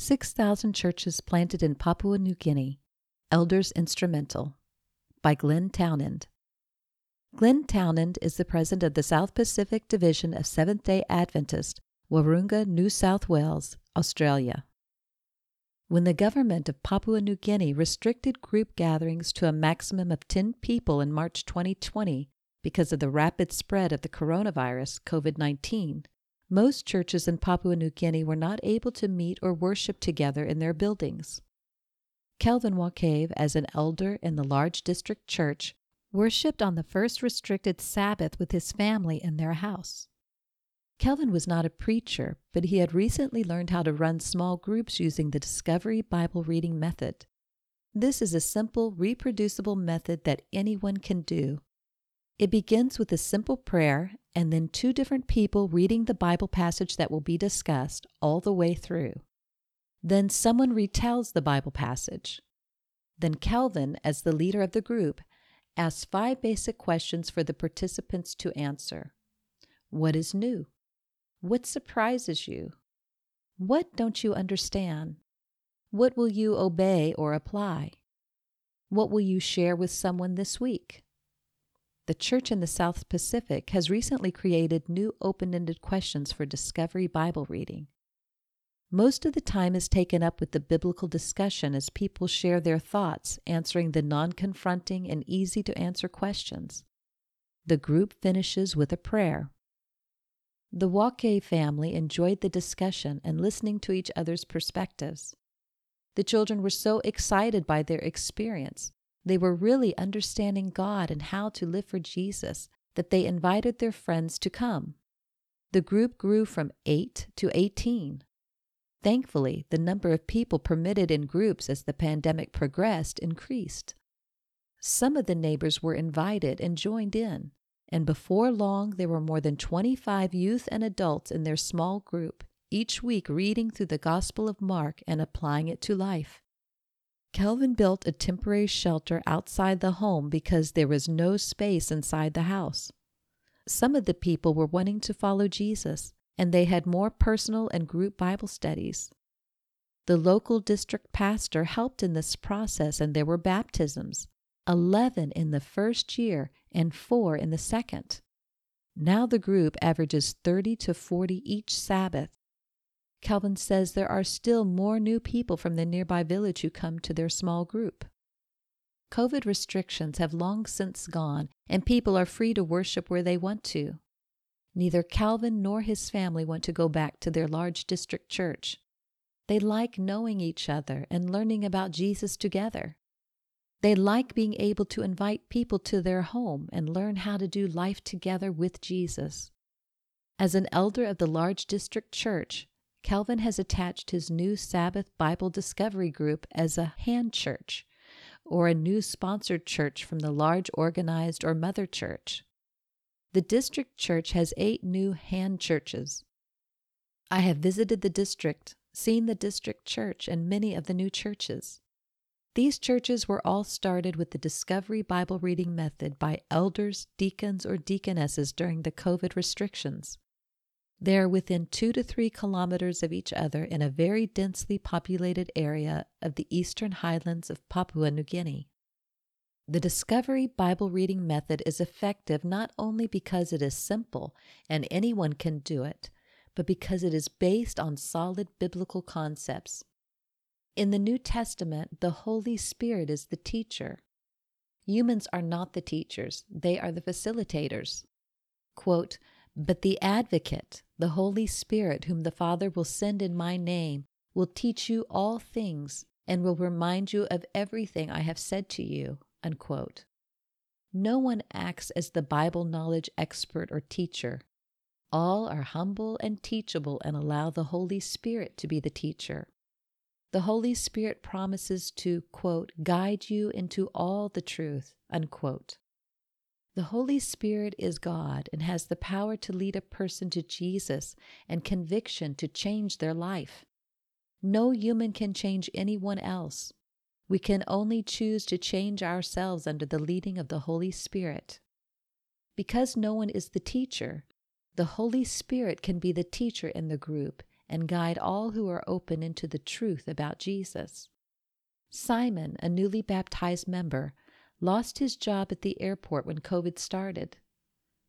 6,000 Churches Planted in Papua New Guinea Elders Instrumental by Glenn Townend. Glenn Townend is the president of the South Pacific Division of Seventh day Adventist, Wahroonga, New South Wales, Australia. When the government of Papua New Guinea restricted group gatherings to a maximum of 10 people in March 2020 because of the rapid spread of the coronavirus, COVID 19, most churches in Papua New Guinea were not able to meet or worship together in their buildings. Kelvin Wakave, as an elder in the large district church, worshipped on the first restricted Sabbath with his family in their house. Kelvin was not a preacher, but he had recently learned how to run small groups using the Discovery Bible Reading Method. This is a simple, reproducible method that anyone can do. It begins with a simple prayer and then two different people reading the Bible passage that will be discussed all the way through. Then someone retells the Bible passage. Then Kelvin, as the leader of the group, asks five basic questions for the participants to answer What is new? What surprises you? What don't you understand? What will you obey or apply? What will you share with someone this week? The Church in the South Pacific has recently created new open ended questions for discovery Bible reading. Most of the time is taken up with the biblical discussion as people share their thoughts, answering the non confronting and easy to answer questions. The group finishes with a prayer. The Wake family enjoyed the discussion and listening to each other's perspectives. The children were so excited by their experience they were really understanding God and how to live for Jesus that they invited their friends to come. The group grew from 8 to 18. Thankfully, the number of people permitted in groups as the pandemic progressed increased. Some of the neighbors were invited and joined in, and before long there were more than 25 youth and adults in their small group, each week reading through the Gospel of Mark and applying it to life. Kelvin built a temporary shelter outside the home because there was no space inside the house. Some of the people were wanting to follow Jesus, and they had more personal and group Bible studies. The local district pastor helped in this process, and there were baptisms 11 in the first year and four in the second. Now the group averages 30 to 40 each Sabbath, Kelvin says there are still more new people from the nearby village who come to their small group. COVID restrictions have long since gone, and people are free to worship where they want to. Neither Kelvin nor his family want to go back to their large district church. They like knowing each other and learning about Jesus together. They like being able to invite people to their home and learn how to do life together with Jesus. As an elder of the large district church, Kelvin has attached his new Sabbath Bible Discovery Group as a hand church or a new sponsored church from the large organized or mother church. The district church has eight new hand churches. I have visited the district, seen the district church, and many of the new churches. These churches were all started with the Discovery Bible reading method by elders, deacons, or deaconesses during the COVID restrictions. They are within two to three kilometers of each other in a very densely populated area of the eastern highlands of Papua New Guinea. The Discovery Bible reading method is effective not only because it is simple and anyone can do it, but because it is based on solid biblical concepts. In the New Testament, the Holy Spirit is the teacher. Humans are not the teachers, they are the facilitators. Quote, but the Advocate, the Holy Spirit, whom the Father will send in my name, will teach you all things and will remind you of everything I have said to you. Unquote. No one acts as the Bible knowledge expert or teacher. All are humble and teachable and allow the Holy Spirit to be the teacher. The Holy Spirit promises to, quote, guide you into all the truth, unquote. The Holy Spirit is God and has the power to lead a person to Jesus and conviction to change their life. No human can change anyone else. We can only choose to change ourselves under the leading of the Holy Spirit. Because no one is the teacher, the Holy Spirit can be the teacher in the group and guide all who are open into the truth about Jesus. Simon, a newly baptized member, lost his job at the airport when COVID started.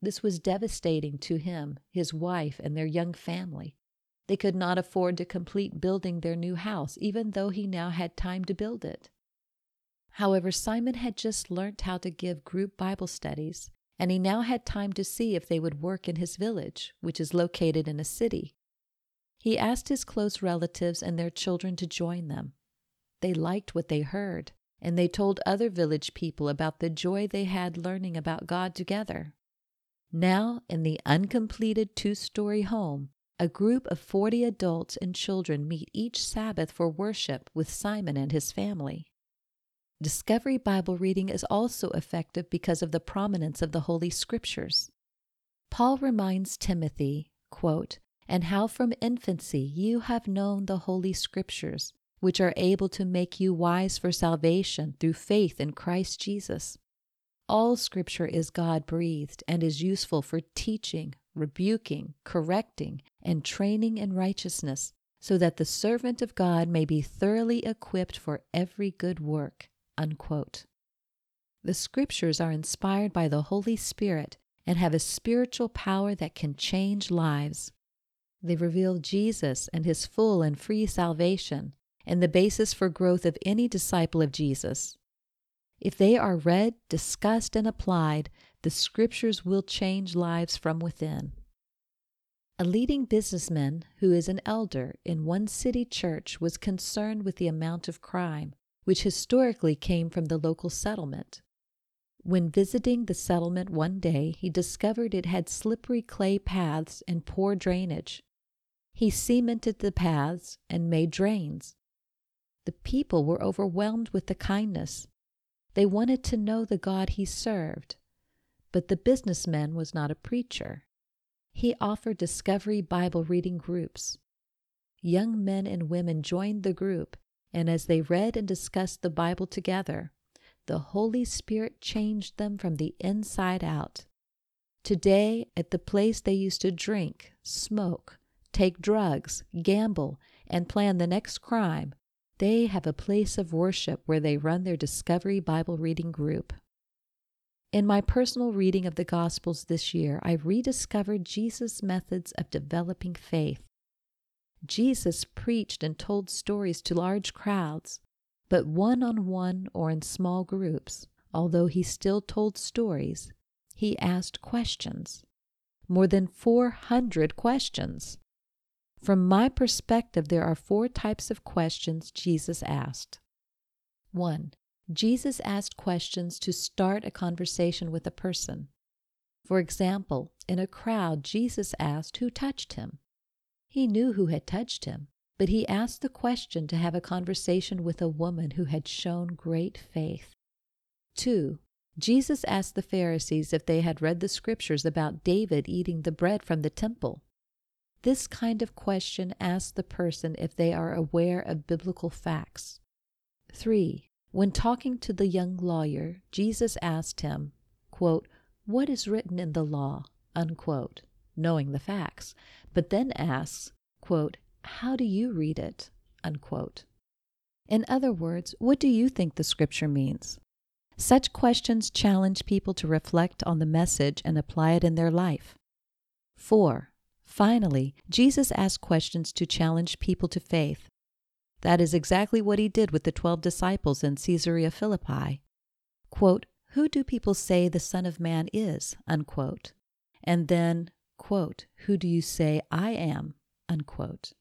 This was devastating to him, his wife, and their young family. They could not afford to complete building their new house, even though he now had time to build it. However, Simon had just learnt how to give group Bible studies, and he now had time to see if they would work in his village, which is located in a city. He asked his close relatives and their children to join them. They liked what they heard, and they told other village people about the joy they had learning about God together. Now, in the uncompleted two story home, a group of 40 adults and children meet each Sabbath for worship with Simon and his family. Discovery Bible reading is also effective because of the prominence of the Holy Scriptures. Paul reminds Timothy, quote, and how from infancy you have known the Holy Scriptures, which are able to make you wise for salvation through faith in Christ Jesus. All Scripture is God breathed and is useful for teaching, rebuking, correcting, and training in righteousness, so that the servant of God may be thoroughly equipped for every good work. Unquote. The Scriptures are inspired by the Holy Spirit and have a spiritual power that can change lives. They reveal Jesus and his full and free salvation and the basis for growth of any disciple of Jesus. If they are read, discussed, and applied, the Scriptures will change lives from within. A leading businessman who is an elder in one city church was concerned with the amount of crime, which historically came from the local settlement. When visiting the settlement one day, he discovered it had slippery clay paths and poor drainage. He cemented the paths and made drains. The people were overwhelmed with the kindness. They wanted to know the God he served. But the businessman was not a preacher. He offered Discovery Bible reading groups. Young men and women joined the group and as they read and discussed the Bible together, the Holy Spirit changed them from the inside out. Today, at the place they used to drink, smoke, take drugs, gamble, and plan the next crime, they have a place of worship where they run their Discovery Bible reading group. In my personal reading of the Gospels this year, I rediscovered Jesus' methods of developing faith. Jesus preached and told stories to large crowds, but one on one or in small groups, although he still told stories, he asked questions. More than 400 questions. From my perspective, there are four types of questions Jesus asked. 1. Jesus asked questions to start a conversation with a person. For example, in a crowd, Jesus asked who touched him. He knew who had touched him, but he asked the question to have a conversation with a woman who had shown great faith. 2. Jesus asked the Pharisees if they had read the scriptures about David eating the bread from the temple. This kind of question asks the person if they are aware of biblical facts. 3. When talking to the young lawyer, Jesus asked him, quote, What is written in the law? Unquote knowing the facts, but then asks, quote, How do you read it? Unquote. In other words, what do you think the scripture means? Such questions challenge people to reflect on the message and apply it in their life. 4. Finally, Jesus asked questions to challenge people to faith. That is exactly what he did with the twelve disciples in Caesarea Philippi. Quote, Who do people say the Son of Man is? Unquote. And then, quote, Who do you say I am? Unquote.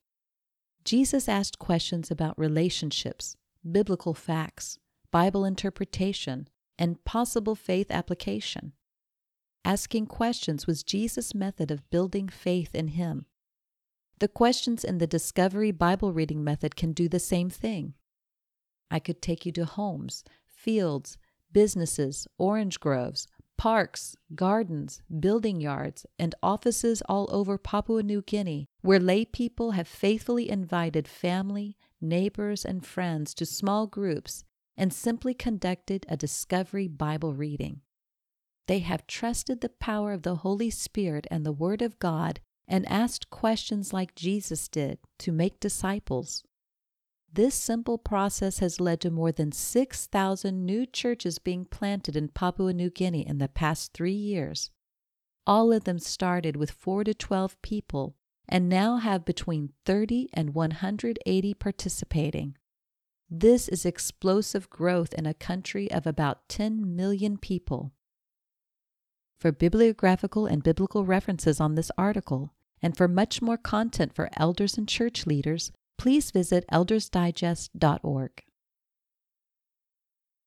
Jesus asked questions about relationships, biblical facts, Bible interpretation, and possible faith application. Asking questions was Jesus' method of building faith in Him. The questions in the Discovery Bible reading method can do the same thing. I could take you to homes, fields, businesses, orange groves, parks, gardens, building yards, and offices all over Papua New Guinea, where lay people have faithfully invited family, neighbors, and friends to small groups and simply conducted a discovery Bible reading. They have trusted the power of the Holy Spirit and the Word of God and asked questions like Jesus did to make disciples. This simple process has led to more than 6,000 new churches being planted in Papua New Guinea in the past three years. All of them started with 4 to 12 people and now have between 30 and 180 participating. This is explosive growth in a country of about 10 million people. For bibliographical and biblical references on this article, and for much more content for elders and church leaders, please visit eldersdigest.org.